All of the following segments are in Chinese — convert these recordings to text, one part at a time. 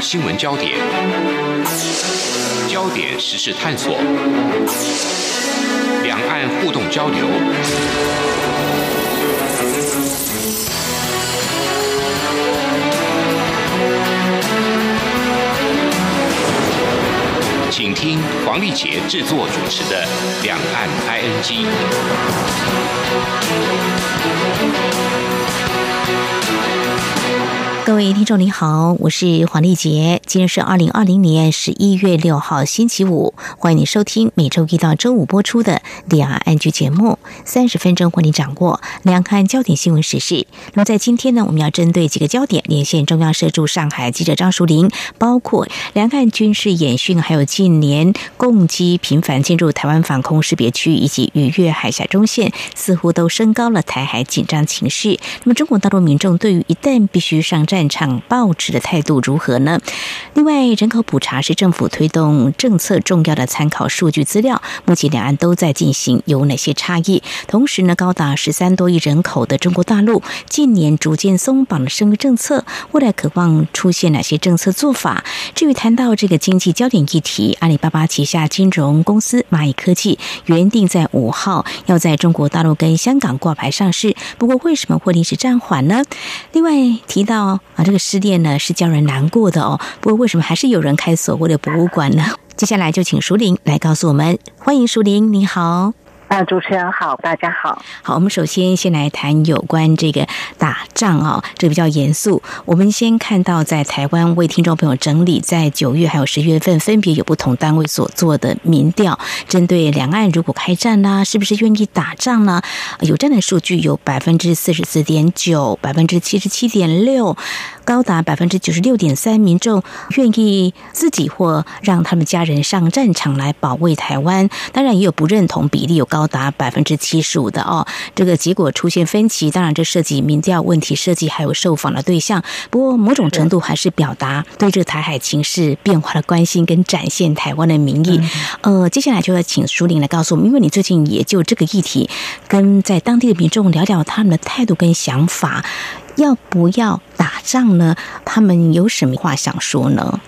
新闻焦点，焦点时事探索，两岸互动交流，请听黄丽杰制作主持的《两岸 ING》。各位听众您好，我是黄丽杰，今天是二零二零年十一月六号星期五，欢迎你收听每周一到周五播出的两岸安居节目，三十分钟为你掌握两岸焦点新闻时事。那么在今天呢，我们要针对几个焦点连线中央社驻上海记者张淑玲，包括两岸军事演训，还有近年共机频繁进入台湾防空识别区以及逾越海峡中线，似乎都升高了台海紧张情势。那么中国大陆民众对于一旦必须上战现场报纸的态度如何呢？另外，人口普查是政府推动政策重要的参考数据资料。目前两岸都在进行，有哪些差异？同时呢，高达十三多亿人口的中国大陆近年逐渐松绑了生育政策，未来渴望出现哪些政策做法？至于谈到这个经济焦点议题，阿里巴巴旗下金融公司蚂蚁科技原定在五号要在中国大陆跟香港挂牌上市，不过为什么会临时暂缓呢？另外提到。啊，这个失恋呢是叫人难过的哦。不过为什么还是有人开所谓的博物馆呢？接下来就请舒玲来告诉我们。欢迎舒玲，你好。啊，主持人好，大家好。好，我们首先先来谈有关这个打仗啊，这比较严肃。我们先看到在台湾为听众朋友整理，在九月还有十月份分别有不同单位所做的民调，针对两岸如果开战啦，是不是愿意打仗呢？有这样的数据，有百分之四十四点九，百分之七十七点六。高达百分之九十六点三民众愿意自己或让他们家人上战场来保卫台湾，当然也有不认同比例有高达百分之七十五的哦。这个结果出现分歧，当然这涉及民调问题涉及还有受访的对象，不过某种程度还是表达对这个台海情势变化的关心跟展现台湾的民意。呃，接下来就要请苏玲来告诉我们，因为你最近也就这个议题跟在当地的民众聊聊他们的态度跟想法。要不要打仗呢？他们有什么话想说呢？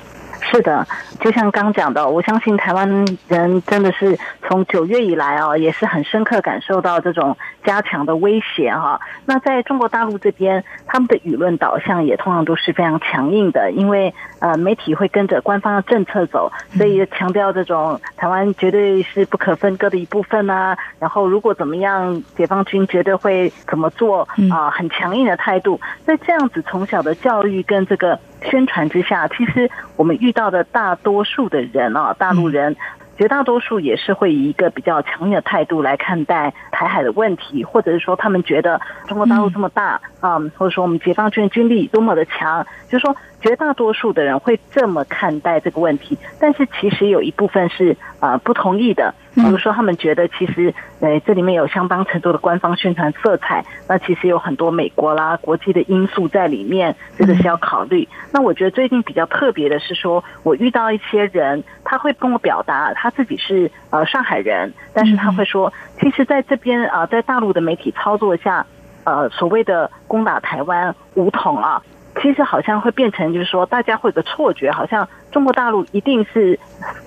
是的，就像刚讲的，我相信台湾人真的是从九月以来啊，也是很深刻感受到这种加强的威胁哈。那在中国大陆这边，他们的舆论导向也通常都是非常强硬的，因为呃媒体会跟着官方的政策走，所以强调这种台湾绝对是不可分割的一部分啊。然后如果怎么样，解放军绝对会怎么做啊？很强硬的态度。在这样子从小的教育跟这个。宣传之下，其实我们遇到的大多数的人啊，大陆人绝大多数也是会以一个比较强硬的态度来看待台海的问题，或者是说他们觉得中国大陆这么大啊，或者说我们解放军军力多么的强，就是说绝大多数的人会这么看待这个问题，但是其实有一部分是啊不同意的。比如说，他们觉得其实，呃，这里面有相当程度的官方宣传色彩，那其实有很多美国啦、国际的因素在里面，这个是要考虑。那我觉得最近比较特别的是，说我遇到一些人，他会跟我表达他自己是呃上海人，但是他会说，其实在这边啊，在大陆的媒体操作下，呃，所谓的攻打台湾武统啊。其实好像会变成，就是说，大家会有个错觉，好像中国大陆一定是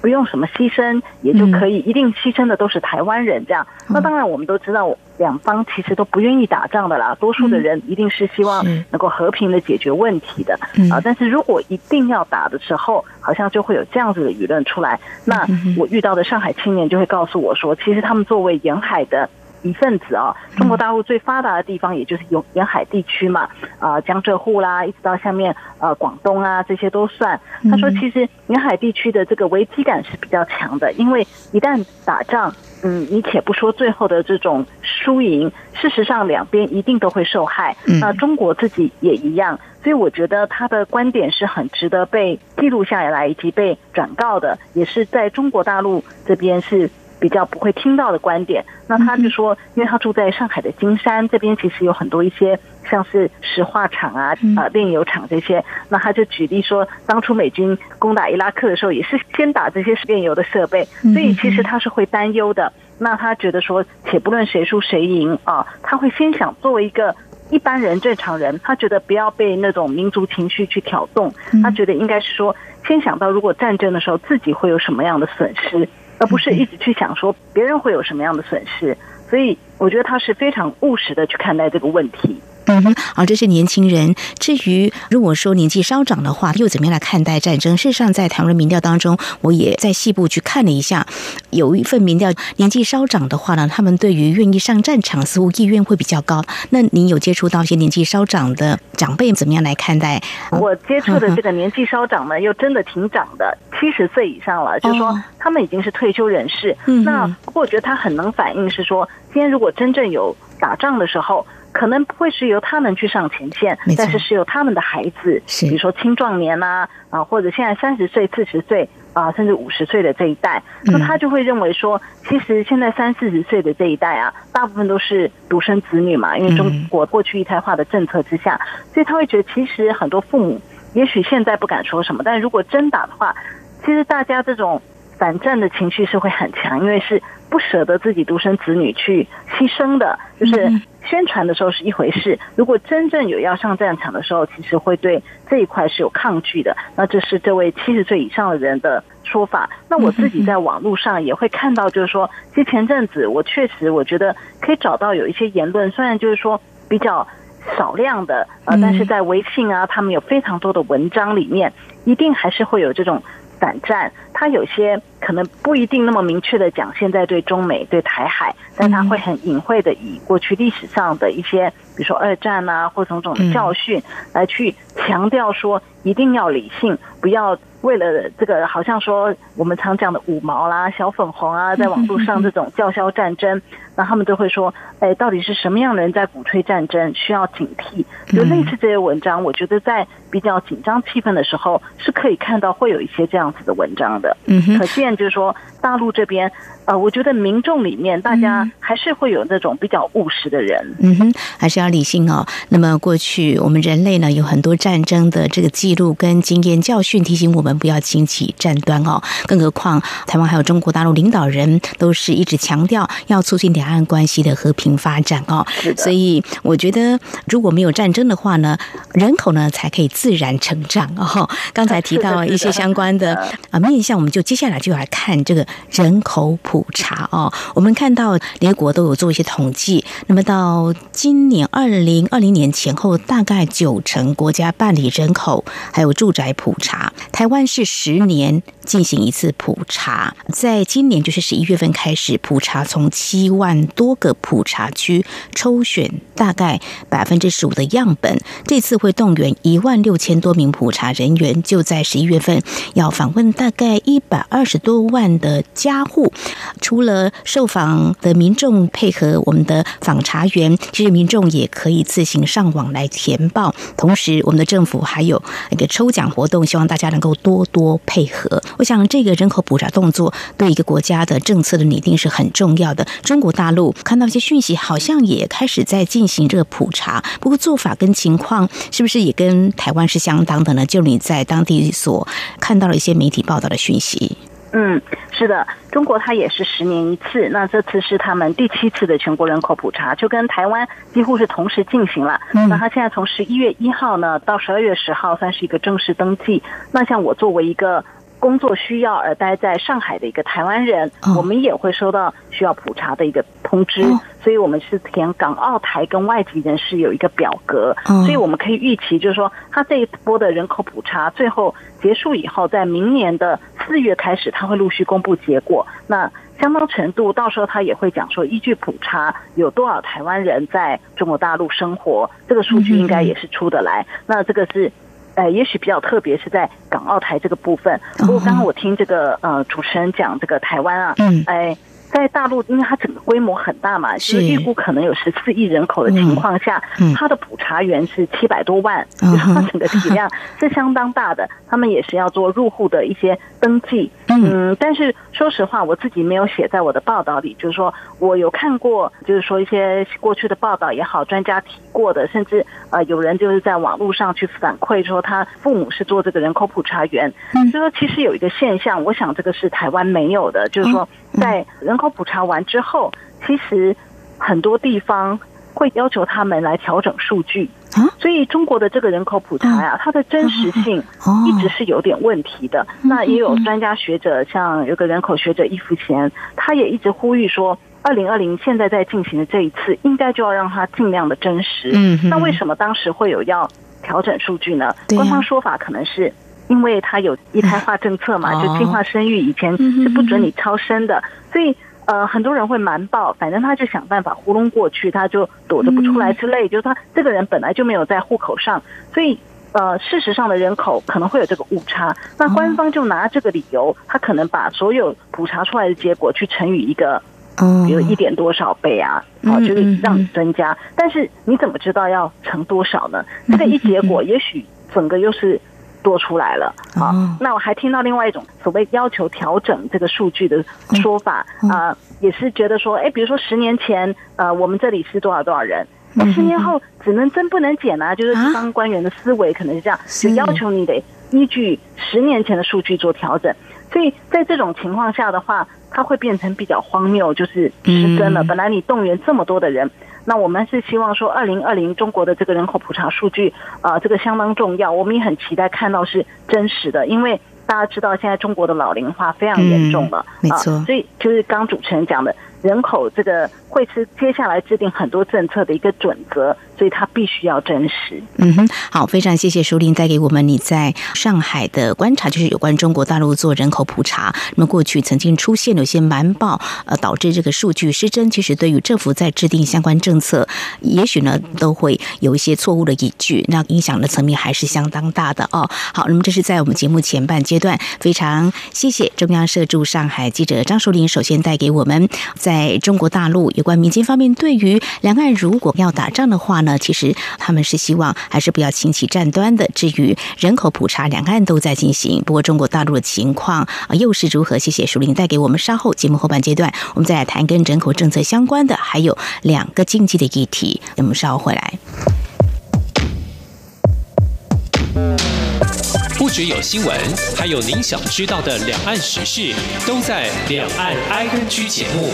不用什么牺牲也就可以，一定牺牲的都是台湾人这样。那当然，我们都知道，两方其实都不愿意打仗的啦。多数的人一定是希望能够和平的解决问题的啊。但是如果一定要打的时候，好像就会有这样子的舆论出来。那我遇到的上海青年就会告诉我说，其实他们作为沿海的。一份子啊，中国大陆最发达的地方也就是沿沿海地区嘛，啊江浙沪啦，一直到下面呃广东啊，这些都算。他说，其实沿海地区的这个危机感是比较强的，因为一旦打仗，嗯，你且不说最后的这种输赢，事实上两边一定都会受害。那中国自己也一样，所以我觉得他的观点是很值得被记录下来以及被转告的，也是在中国大陆这边是。比较不会听到的观点，那他就说，因为他住在上海的金山这边，其实有很多一些像是石化厂啊、啊炼油厂这些，那他就举例说，当初美军攻打伊拉克的时候，也是先打这些炼油的设备，所以其实他是会担忧的。那他觉得说，且不论谁输谁赢啊，他会先想作为一个。一般人、正常人，他觉得不要被那种民族情绪去挑动，他觉得应该是说，先想到如果战争的时候自己会有什么样的损失，而不是一直去想说别人会有什么样的损失。所以，我觉得他是非常务实的去看待这个问题。嗯哼，好，这是年轻人。至于如果说年纪稍长的话，又怎么样来看待战争？事实上，在台湾民调当中，我也在细部去看了一下，有一份民调，年纪稍长的话呢，他们对于愿意上战场似乎意愿会比较高。那您有接触到一些年纪稍长的长辈，怎么样来看待？我接触的这个年纪稍长呢，又真的挺长的，七十岁以上了，就是说他们已经是退休人士。那不过我觉得他很能反映是说，今天如果真正有打仗的时候。可能不会是由他们去上前线，但是是由他们的孩子，比如说青壮年呐，啊，或者现在三十岁、四十岁啊，甚至五十岁的这一代，那他就会认为说，其实现在三四十岁的这一代啊，大部分都是独生子女嘛，因为中国过去一胎化的政策之下，所以他会觉得，其实很多父母也许现在不敢说什么，但如果真打的话，其实大家这种反战的情绪是会很强，因为是不舍得自己独生子女去牺牲的，就是。宣传的时候是一回事，如果真正有要上战场的时候，其实会对这一块是有抗拒的。那这是这位七十岁以上的人的说法。那我自己在网络上也会看到，就是说，其实前阵子我确实我觉得可以找到有一些言论，虽然就是说比较少量的，呃，但是在微信啊，他们有非常多的文章里面，一定还是会有这种。反战，他有些可能不一定那么明确的讲现在对中美对台海，但他会很隐晦的以过去历史上的一些，比如说二战啊或种种的教训来去强调说一定要理性，不要。为了这个，好像说我们常讲的五毛啦、小粉红啊，在网络上这种叫嚣战争，那他们都会说，哎，到底是什么样的人在鼓吹战争？需要警惕。就类似这些文章，我觉得在比较紧张气氛的时候，是可以看到会有一些这样子的文章的。嗯可见就是说，大陆这边，呃，我觉得民众里面大家还是会有那种比较务实的人。嗯哼，还是要理性哦。那么过去我们人类呢，有很多战争的这个记录跟经验教训，提醒我们。不要轻启战端哦，更何况台湾还有中国大陆领导人都是一直强调要促进两岸关系的和平发展哦。所以我觉得如果没有战争的话呢，人口呢才可以自然成长哦。刚才提到一些相关的啊面向，我们就接下来就来看这个人口普查哦。我们看到联合国都有做一些统计，那么到今年二零二零年前后，大概九成国家办理人口还有住宅普查，台湾。是十年进行一次普查，在今年就是十一月份开始普查，从七万多个普查区抽选大概百分之十五的样本。这次会动员一万六千多名普查人员，就在十一月份要访问大概一百二十多万的家户。除了受访的民众配合我们的访查员，其实民众也可以自行上网来填报。同时，我们的政府还有一个抽奖活动，希望大家能够多。多多配合，我想这个人口普查动作对一个国家的政策的拟定是很重要的。中国大陆看到一些讯息，好像也开始在进行这个普查，不过做法跟情况是不是也跟台湾是相当的呢？就你在当地所看到了一些媒体报道的讯息。嗯，是的，中国它也是十年一次，那这次是他们第七次的全国人口普查，就跟台湾几乎是同时进行了。那它现在从十一月一号呢到十二月十号，算是一个正式登记。那像我作为一个。工作需要而待在上海的一个台湾人，我们也会收到需要普查的一个通知，所以我们是填港澳台跟外籍人士有一个表格，所以我们可以预期，就是说他这一波的人口普查最后结束以后，在明年的四月开始，他会陆续公布结果。那相当程度，到时候他也会讲说，依据普查有多少台湾人在中国大陆生活，这个数据应该也是出得来。那这个是。呃，也许比较特别是在港澳台这个部分。不过刚刚我听这个呃主持人讲这个台湾啊，嗯哎。在大陆，因为它整个规模很大嘛，是预估可能有十四亿人口的情况下，它的普查员是七百多万，就 是它整个体量是相当大的。他们也是要做入户的一些登记，嗯，但是说实话，我自己没有写在我的报道里，就是说我有看过，就是说一些过去的报道也好，专家提过的，甚至呃有人就是在网络上去反馈说他父母是做这个人口普查员，就说其实有一个现象，我想这个是台湾没有的，就是说在人口。普查完之后，其实很多地方会要求他们来调整数据啊。所以中国的这个人口普查呀，它的真实性一直是有点问题的。那也有专家学者，像有个人口学者易福贤，他也一直呼吁说，二零二零现在在进行的这一次，应该就要让它尽量的真实。嗯，那为什么当时会有要调整数据呢？官方说法可能是。因为它有一胎化政策嘛，就计划生育以前是不准你超生的，所以呃很多人会瞒报，反正他就想办法糊弄过去，他就躲着不出来之类。就是他这个人本来就没有在户口上，所以呃事实上的人口可能会有这个误差。那官方就拿这个理由，他可能把所有普查出来的结果去乘以一个，比如一点多少倍啊，哦就是让你增加。但是你怎么知道要乘多少呢？这个一结果，也许整个又是。多出来了啊！那我还听到另外一种所谓要求调整这个数据的说法啊，也是觉得说，哎，比如说十年前呃，我们这里是多少多少人，那十年后只能增不能减啊？就是地方官员的思维可能是这样，就要求你得依据十年前的数据做调整。所以在这种情况下的话，它会变成比较荒谬，就是失真了。本来你动员这么多的人。那我们是希望说，二零二零中国的这个人口普查数据啊，这个相当重要。我们也很期待看到是真实的，因为大家知道现在中国的老龄化非常严重了，没错。所以就是刚主持人讲的，人口这个会是接下来制定很多政策的一个准则。所以它必须要真实。嗯哼，好，非常谢谢舒林带给我们你在上海的观察，就是有关中国大陆做人口普查。那么过去曾经出现有些瞒报，呃，导致这个数据失真。其实对于政府在制定相关政策，也许呢都会有一些错误的依据，那影响的层面还是相当大的哦。好，那么这是在我们节目前半阶段，非常谢谢中央社驻上海记者张淑玲，首先带给我们在在中国大陆有关民间方面对于两岸如果要打仗的话。呢其实他们是希望还是不要轻启战端的。至于人口普查，两岸都在进行。不过中国大陆的情况啊，又是如何？谢谢淑玲带给我们。稍后节目后半阶段，我们再来谈跟人口政策相关的，还有两个经济的议题。我们稍后回来。只有新闻，还有您想知道的两岸时事，都在《两岸 I N G》节目。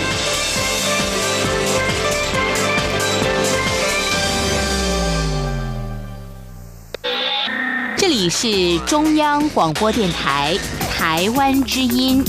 这里是中央广播电台台湾之音。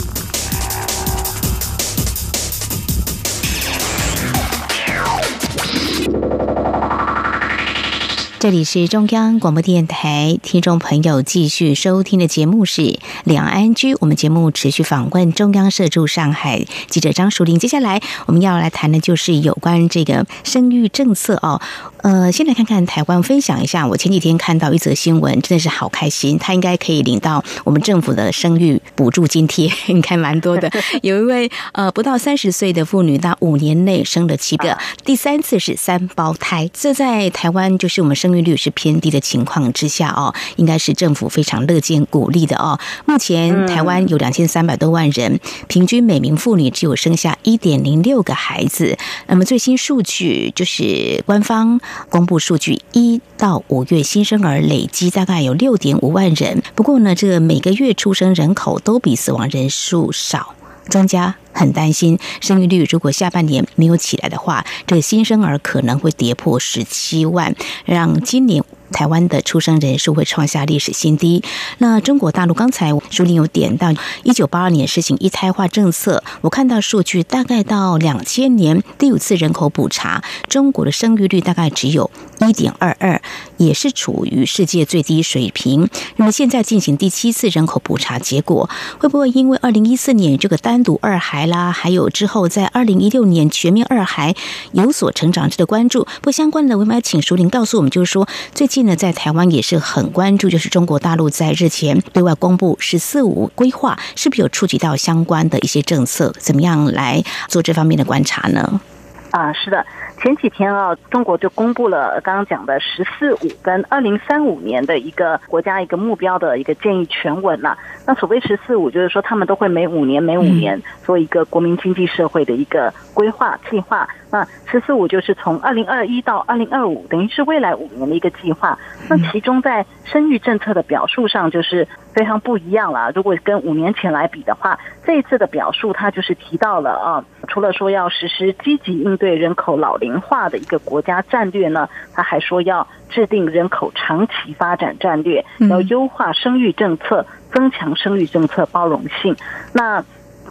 这里是中央广播电台，听众朋友继续收听的节目是《两岸居》。我们节目持续访问中央社驻上海记者张淑玲。接下来我们要来谈的就是有关这个生育政策哦。呃，先来看看台湾，分享一下。我前几天看到一则新闻，真的是好开心。他应该可以领到我们政府的生育补助津贴，应该蛮多的。有一位呃不到三十岁的妇女，她五年内生了七个，第三次是三胞胎。这在台湾就是我们生。生育率是偏低的情况之下哦，应该是政府非常乐见鼓励的哦。目前台湾有两千三百多万人，平均每名妇女只有生下一点零六个孩子。那么最新数据就是官方公布数据，一到五月新生儿累积大概有六点五万人。不过呢，这每个月出生人口都比死亡人数少。专家很担心，生育率如果下半年没有起来的话，这个新生儿可能会跌破十七万，让今年。台湾的出生人数会创下历史新低。那中国大陆刚才书里有点到，一九八二年实行一胎化政策，我看到数据大概到两千年第五次人口普查，中国的生育率大概只有一点二二，也是处于世界最低水平。那么现在进行第七次人口普查，结果会不会因为二零一四年这个单独二孩啦，还有之后在二零一六年全面二孩有所成长值得关注？不相关的，我们要请淑玲告诉我们，就是说最近。呢，在台湾也是很关注，就是中国大陆在日前对外公布“十四五”规划，是不是有触及到相关的一些政策？怎么样来做这方面的观察呢？啊，是的。前几天啊，中国就公布了刚刚讲的“十四五”跟二零三五年的一个国家一个目标的一个建议全文了。那所谓“十四五”，就是说他们都会每五年、每五年做一个国民经济社会的一个规划计划。那“十四五”就是从二零二一到二零二五，等于是未来五年的一个计划。那其中在生育政策的表述上，就是非常不一样了。如果跟五年前来比的话，这一次的表述，他就是提到了啊，除了说要实施积极应对人口老龄化的一个国家战略呢，他还说要制定人口长期发展战略，要优化生育政策，增强生育政策包容性。那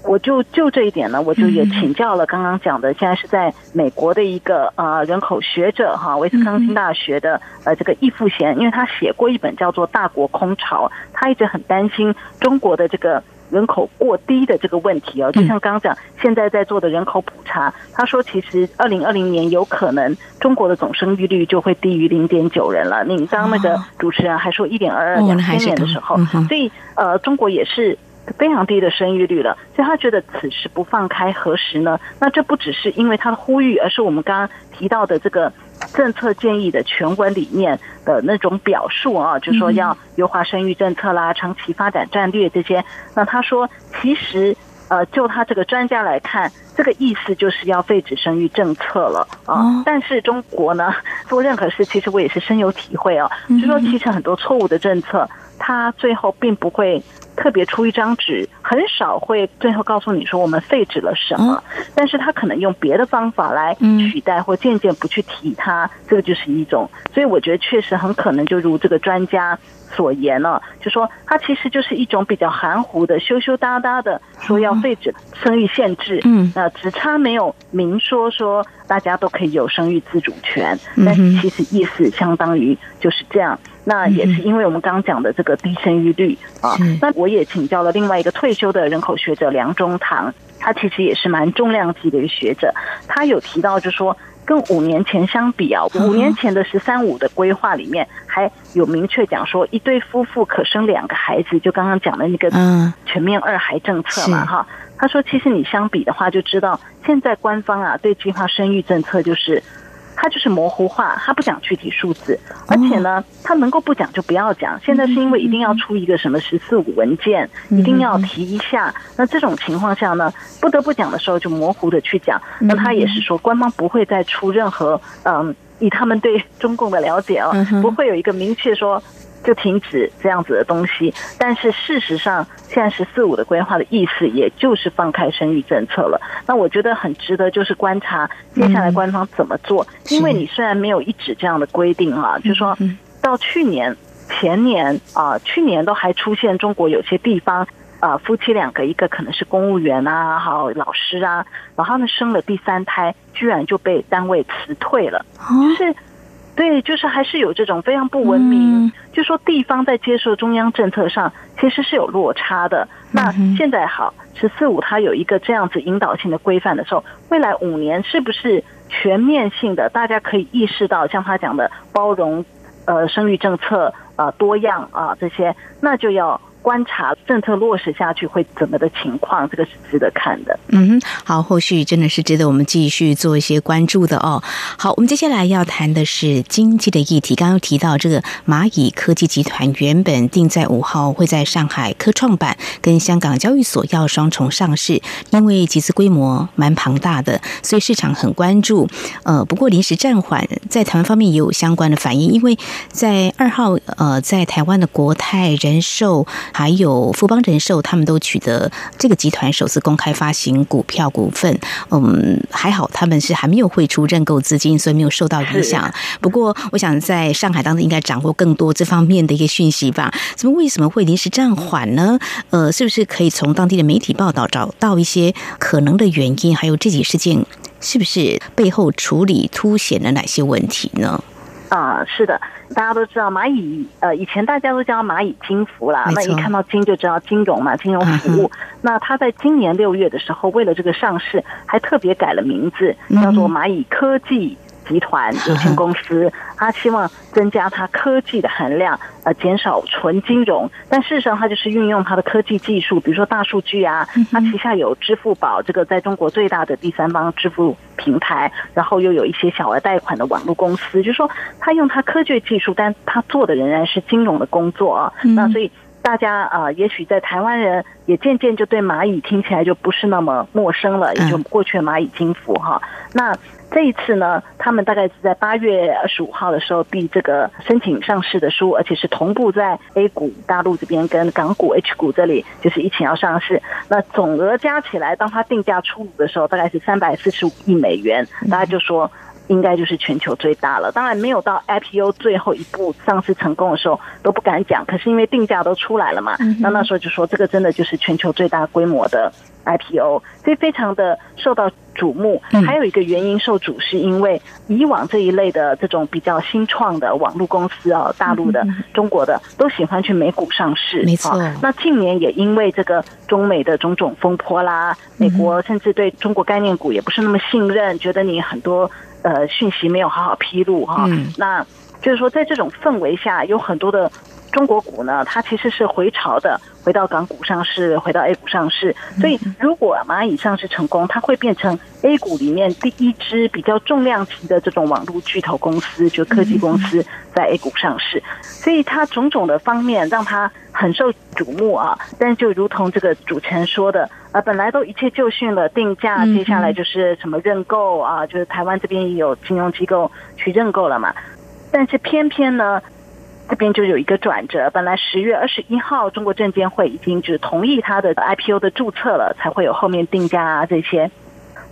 我就就这一点呢，我就也请教了刚刚讲的，现在是在美国的一个呃人口学者哈，威斯康星大学的呃这个易富贤，因为他写过一本叫做《大国空巢》，他一直很担心中国的这个人口过低的这个问题哦。就像刚刚讲，现在在做的人口普查，他说其实二零二零年有可能中国的总生育率就会低于零点九人了。你当那个主持人还说一点二二两千年的时候，所以呃中国也是。非常低的生育率了，所以他觉得此时不放开何时呢？那这不只是因为他的呼吁，而是我们刚刚提到的这个政策建议的全文里面的那种表述啊，就说要优化生育政策啦、长期发展战略这些。那他说，其实呃，就他这个专家来看，这个意思就是要废止生育政策了啊。但是中国呢，做任何事，其实我也是深有体会啊，就说其实很多错误的政策，它最后并不会。特别出一张纸，很少会最后告诉你说我们废止了什么，但是他可能用别的方法来取代或渐渐不去提它，这个就是一种。所以我觉得确实很可能就如这个专家所言了，就说它其实就是一种比较含糊的、羞羞答答的说要废止生育限制，嗯，那只差没有明说说大家都可以有生育自主权，但是其实意思相当于就是这样。那也是因为我们刚刚讲的这个低生育率啊。那我也请教了另外一个退休的人口学者梁中堂，他其实也是蛮重量级的一个学者。他有提到，就说跟五年前相比啊，五年前的“十三五”的规划里面还有明确讲说，一对夫妇可生两个孩子，就刚刚讲的那个全面二孩政策嘛，哈。他说，其实你相比的话，就知道现在官方啊对计划生育政策就是。他就是模糊化，他不讲具体数字，而且呢，他能够不讲就不要讲。现在是因为一定要出一个什么“十四五”文件，一定要提一下。那这种情况下呢，不得不讲的时候就模糊的去讲。那他也是说，官方不会再出任何嗯，以他们对中共的了解哦，不会有一个明确说。就停止这样子的东西，但是事实上，现在“十四五”的规划的意思，也就是放开生育政策了。那我觉得很值得，就是观察接下来官方怎么做。因为你虽然没有一纸这样的规定啊，就说到去年、前年啊，去年都还出现中国有些地方啊，夫妻两个，一个可能是公务员啊，还有老师啊，然后呢生了第三胎，居然就被单位辞退了，就是。对，就是还是有这种非常不文明，就说地方在接受中央政策上其实是有落差的。那现在好，十四五它有一个这样子引导性的规范的时候，未来五年是不是全面性的？大家可以意识到，像他讲的包容，呃，生育政策啊，多样啊这些，那就要。观察政策落实下去会怎么的情况，这个是值得看的。嗯哼，好，后续真的是值得我们继续做一些关注的哦。好，我们接下来要谈的是经济的议题。刚刚提到这个蚂蚁科技集团原本定在五号会在上海科创板跟香港交易所要双重上市，因为集资规模蛮庞大的，所以市场很关注。呃，不过临时暂缓，在台湾方面也有相关的反应，因为在二号呃，在台湾的国泰人寿。还有富邦人寿，他们都取得这个集团首次公开发行股票股份。嗯，还好他们是还没有汇出认购资金，所以没有受到影响。不过，我想在上海当中应该掌握更多这方面的一个讯息吧？怎么为什么会临时暂缓呢？呃，是不是可以从当地的媒体报道找到一些可能的原因？还有这起事件是不是背后处理凸显了哪些问题呢？啊，是的。大家都知道蚂蚁，呃，以前大家都叫蚂蚁金服啦。那一看到金就知道金融嘛，金融服务。那它在今年六月的时候，为了这个上市，还特别改了名字，叫做蚂蚁科技。集团有限公司，他希望增加它科技的含量，呃，减少纯金融。但事实上，它就是运用它的科技技术，比如说大数据啊，它旗下有支付宝这个在中国最大的第三方支付平台，然后又有一些小额贷款的网络公司，就是说，他用他科技技术，但他做的仍然是金融的工作啊。那所以。大家啊，也许在台湾人也渐渐就对蚂蚁听起来就不是那么陌生了，也就过去的蚂蚁金服哈。那这一次呢，他们大概是在八月二十五号的时候递这个申请上市的书，而且是同步在 A 股大陆这边跟港股 H 股这里就是一起要上市。那总额加起来，当它定价出炉的时候，大概是三百四十五亿美元，大家就说。应该就是全球最大了，当然没有到 IPO 最后一步上市成功的时候都不敢讲，可是因为定价都出来了嘛，那那时候就说这个真的就是全球最大规模的 IPO，所以非常的受到瞩目。还有一个原因受瞩，是因为以往这一类的这种比较新创的网络公司啊，大陆的、中国的都喜欢去美股上市，没错。那近年也因为这个中美的种种风波啦，美国甚至对中国概念股也不是那么信任，觉得你很多。呃，讯息没有好好披露哈，那就是说，在这种氛围下，有很多的中国股呢，它其实是回潮的，回到港股上市，回到 A 股上市。所以，如果蚂蚁上市成功，它会变成 A 股里面第一支比较重量级的这种网络巨头公司，就科技公司在 A 股上市。所以，它种种的方面让它很受瞩目啊。但就如同这个主持人说的。啊，本来都一切就绪了，定价，接下来就是什么认购啊，就是台湾这边也有金融机构去认购了嘛。但是偏偏呢，这边就有一个转折，本来十月二十一号中国证监会已经就同意它的 IPO 的注册了，才会有后面定价啊这些。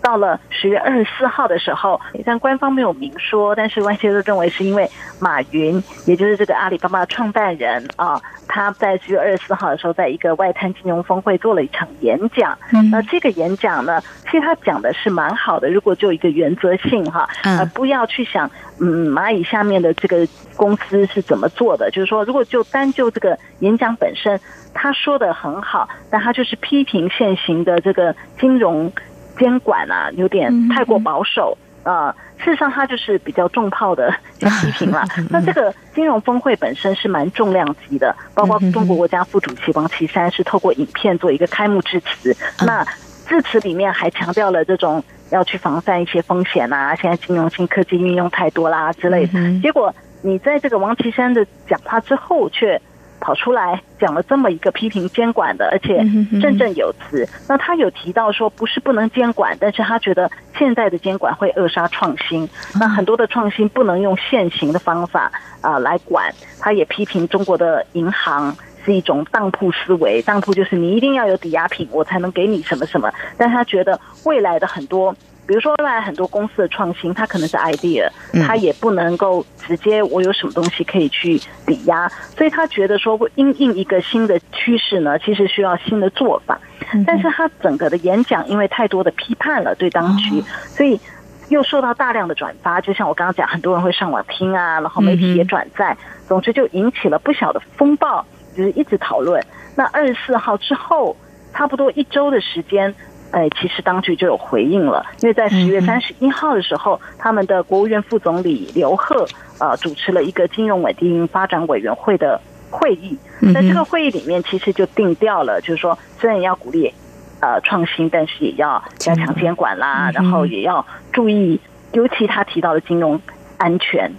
到了十月二十四号的时候，虽然官方没有明说，但是外界都认为是因为马云，也就是这个阿里巴巴创办人啊，他在十月二十四号的时候，在一个外滩金融峰会做了一场演讲。那这个演讲呢，其实他讲的是蛮好的。如果就一个原则性哈，呃，不要去想，嗯，蚂蚁下面的这个公司是怎么做的，就是说，如果就单就这个演讲本身，他说的很好，但他就是批评现行的这个金融。监管啊，有点太过保守呃。事实上，它就是比较重炮的 批评了。那这个金融峰会本身是蛮重量级的，包括中国国家副主席王岐山是透过影片做一个开幕致辞。那致辞里面还强调了这种要去防范一些风险啊，现在金融新科技运用太多啦之类的。结果你在这个王岐山的讲话之后却。跑出来讲了这么一个批评监管的，而且振振有词。那他有提到说，不是不能监管，但是他觉得现在的监管会扼杀创新。那很多的创新不能用现行的方法啊来管。他也批评中国的银行是一种当铺思维，当铺就是你一定要有抵押品，我才能给你什么什么。但他觉得未来的很多。比如说，未来很多公司的创新，它可能是 idea，它也不能够直接我有什么东西可以去抵押，所以他觉得说，因应一个新的趋势呢，其实需要新的做法。但是他整个的演讲因为太多的批判了对当局，所以又受到大量的转发。就像我刚刚讲，很多人会上网听啊，然后媒体也转载，总之就引起了不小的风暴，就是一直讨论。那二十四号之后，差不多一周的时间。哎，其实当局就有回应了，因为在十月三十一号的时候，他们的国务院副总理刘鹤呃主持了一个金融稳定发展委员会的会议，在这个会议里面，其实就定调了，就是说虽然要鼓励呃创新，但是也要加强监管啦，然后也要注意，尤其他提到的金融安全。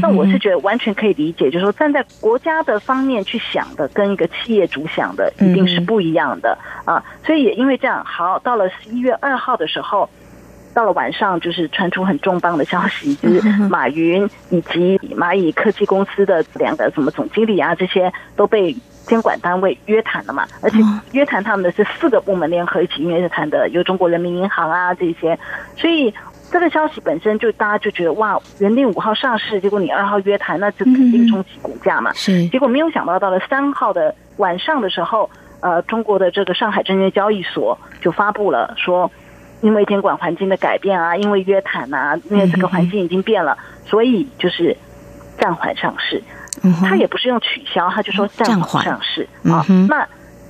那我是觉得完全可以理解，就是说站在国家的方面去想的，跟一个企业主想的一定是不一样的啊。所以也因为这样，好，到了十一月二号的时候，到了晚上，就是传出很重磅的消息，就是马云以及蚂蚁科技公司的两个什么总经理啊，这些都被监管单位约谈了嘛。而且约谈他们的是四个部门联合一起约谈的，有中国人民银行啊这些，所以。这个消息本身就大家就觉得哇，原定五号上市，结果你二号约谈，那就肯定冲击股价嘛。是，结果没有想到到了三号的晚上的时候，呃，中国的这个上海证券交易所就发布了说，因为监管环境的改变啊，因为约谈啊，因为这个环境已经变了，所以就是暂缓上市。嗯他也不是用取消，他就说暂缓上市啊。那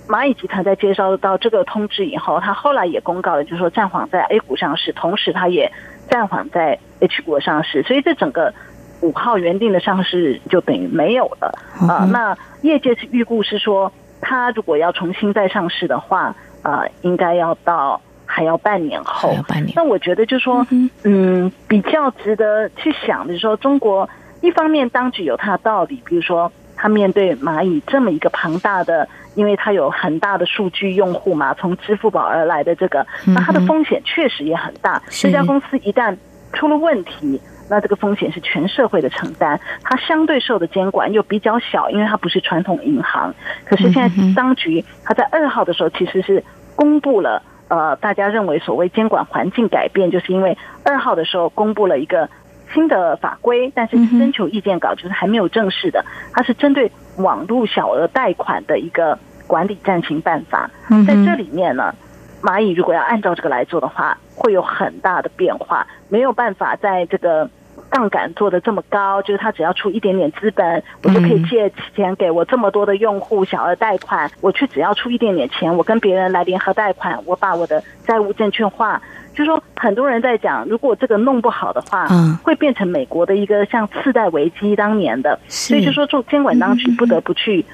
蚂蚁集团在接收到这个通知以后，他后来也公告了，就是说暂缓在 A 股上市，同时他也暂缓在 H 股上市，所以这整个五号原定的上市就等于没有了啊。那业界是预估是说，它如果要重新再上市的话，啊，应该要到还要半年后。半年。那我觉得就是说，嗯，比较值得去想的是说，中国一方面当局有它的道理，比如说。他面对蚂蚁这么一个庞大的，因为它有很大的数据用户嘛，从支付宝而来的这个，那它的风险确实也很大。这家公司一旦出了问题，那这个风险是全社会的承担。它相对受的监管又比较小，因为它不是传统银行。可是现在当局它在二号的时候其实是公布了，呃，大家认为所谓监管环境改变，就是因为二号的时候公布了一个。新的法规，但是征求意见稿就是还没有正式的，它是针对网络小额贷款的一个管理暂行办法。在这里面呢，蚂蚁如果要按照这个来做的话，会有很大的变化，没有办法在这个杠杆做的这么高，就是他只要出一点点资本，我就可以借钱给我这么多的用户小额贷款，我去只要出一点点钱，我跟别人来联合贷款，我把我的债务证券化。就说很多人在讲，如果这个弄不好的话，嗯，会变成美国的一个像次贷危机当年的，所以就说做监管当局不得不去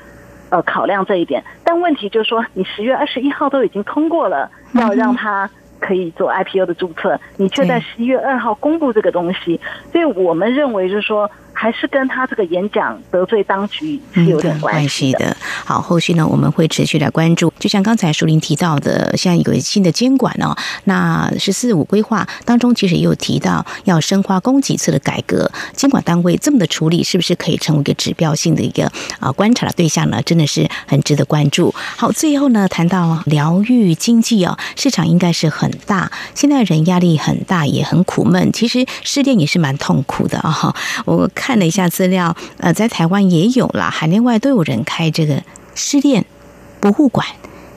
呃考量这一点。但问题就是说，你十月二十一号都已经通过了，要让他可以做 IPO 的注册，你却在十一月二号公布这个东西，所以我们认为就是说。还是跟他这个演讲得罪当局是有点关系的。好，后续呢我们会持续来关注。就像刚才淑玲提到的，现在有新的监管哦。那“十四五”规划当中其实也有提到要深化供给侧的改革，监管单位这么的处理，是不是可以成为一个指标性的一个啊观察的对象呢？真的是很值得关注。好，最后呢谈到疗愈经济哦，市场应该是很大，现在人压力很大，也很苦闷。其实失恋也是蛮痛苦的啊。我。看了一下资料，呃，在台湾也有了，海内外都有人开这个失恋博物馆。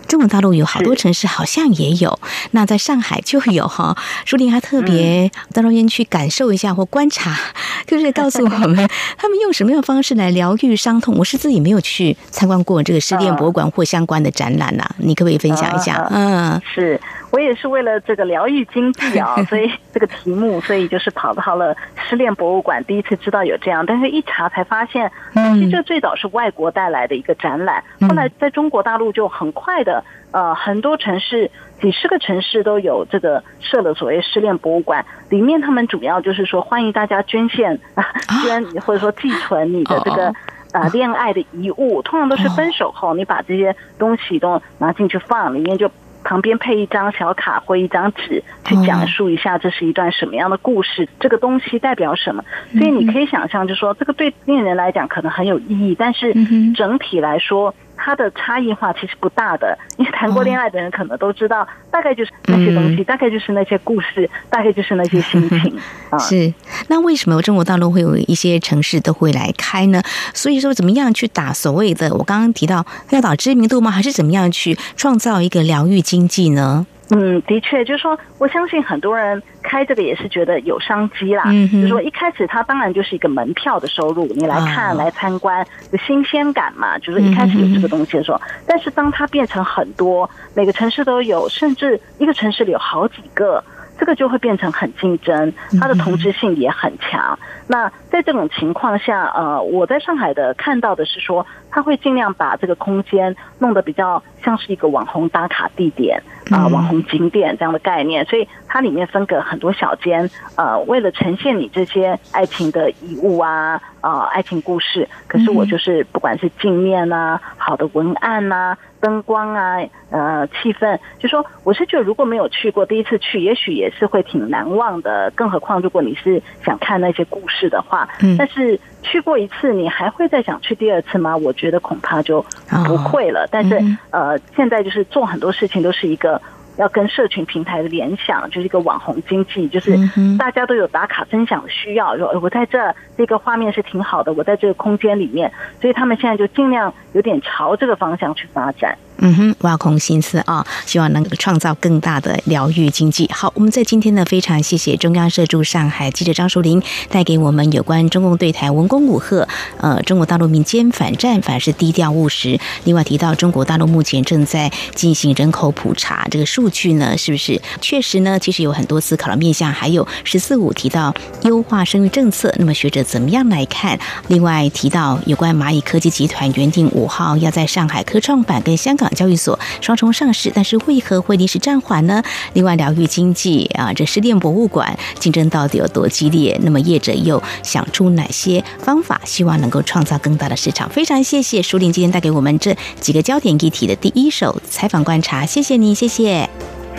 中国大陆有好多城市好像也有，那在上海就有哈。舒婷还特别到那边去感受一下或观察，就是告诉我们 他们用什么样的方式来疗愈伤痛。我是自己没有去参观过这个失恋博物馆或相关的展览呐，你可不可以分享一下？嗯，是。我也是为了这个疗愈经济啊，所以这个题目，所以就是跑到了失恋博物馆，第一次知道有这样，但是一查才发现，其实这最早是外国带来的一个展览，后来在中国大陆就很快的，呃，很多城市，几十个城市都有这个设了所谓失恋博物馆，里面他们主要就是说欢迎大家捐献 啊？捐或者说寄存你的这个啊恋爱的遗物，通常都是分手后你把这些东西都拿进去放，里面就。旁边配一张小卡或一张纸，去讲述一下这是一段什么样的故事，这个东西代表什么。所以你可以想象，就说这个对恋人来讲可能很有意义，但是整体来说。它的差异化其实不大的，因为谈过恋爱的人可能都知道，大概就是那些东西，大概就是那些故事，大概就是那些心情啊。是，那为什么中国大陆会有一些城市都会来开呢？所以说，怎么样去打所谓的我刚刚提到要打知名度吗？还是怎么样去创造一个疗愈经济呢？嗯，的确，就是说，我相信很多人开这个也是觉得有商机啦。嗯就是说，一开始它当然就是一个门票的收入，你来看、来参观，有新鲜感嘛。就是一开始有这个东西的时候，但是当它变成很多，每个城市都有，甚至一个城市里有好几个，这个就会变成很竞争，它的同质性也很强。那在这种情况下，呃，我在上海的看到的是说，他会尽量把这个空间弄得比较像是一个网红打卡地点。啊，网红景点这样的概念，所以它里面分隔很多小间，呃，为了呈现你这些爱情的遗物啊，呃，爱情故事。可是我就是不管是镜面啊，好的文案啊，灯光啊，呃，气氛，就说我是觉得如果没有去过，第一次去，也许也是会挺难忘的。更何况如果你是想看那些故事的话，但是去过一次，你还会再想去第二次吗？我觉得恐怕就不会了。但是呃，现在就是做很多事情都是一个。要跟社群平台的联想，就是一个网红经济，就是大家都有打卡分享的需要。说我在这这个画面是挺好的，我在这个空间里面，所以他们现在就尽量有点朝这个方向去发展。嗯哼，挖空心思啊，希望能够创造更大的疗愈经济。好，我们在今天呢，非常谢谢中央社驻上海记者张淑玲带给我们有关中共对台文攻武赫，呃，中国大陆民间反战反而是低调务实。另外提到中国大陆目前正在进行人口普查，这个数据呢，是不是确实呢？其实有很多思考的面向。还有“十四五”提到优化生育政策，那么学者怎么样来看？另外提到有关蚂蚁科技集团原定五号要在上海科创板跟香港。港交易所双重上市，但是为何会临时暂缓呢？另外，疗愈经济啊，这失恋博物馆竞争到底有多激烈？那么业者又想出哪些方法，希望能够创造更大的市场？非常谢谢舒玲今天带给我们这几个焦点议题的第一手采访观察，谢谢你，谢谢，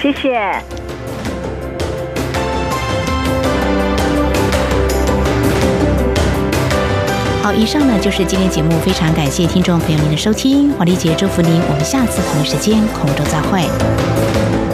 谢谢。好，以上呢就是今天节目，非常感谢听众朋友您的收听，华丽姐祝福您，我们下次同一时间空中再会。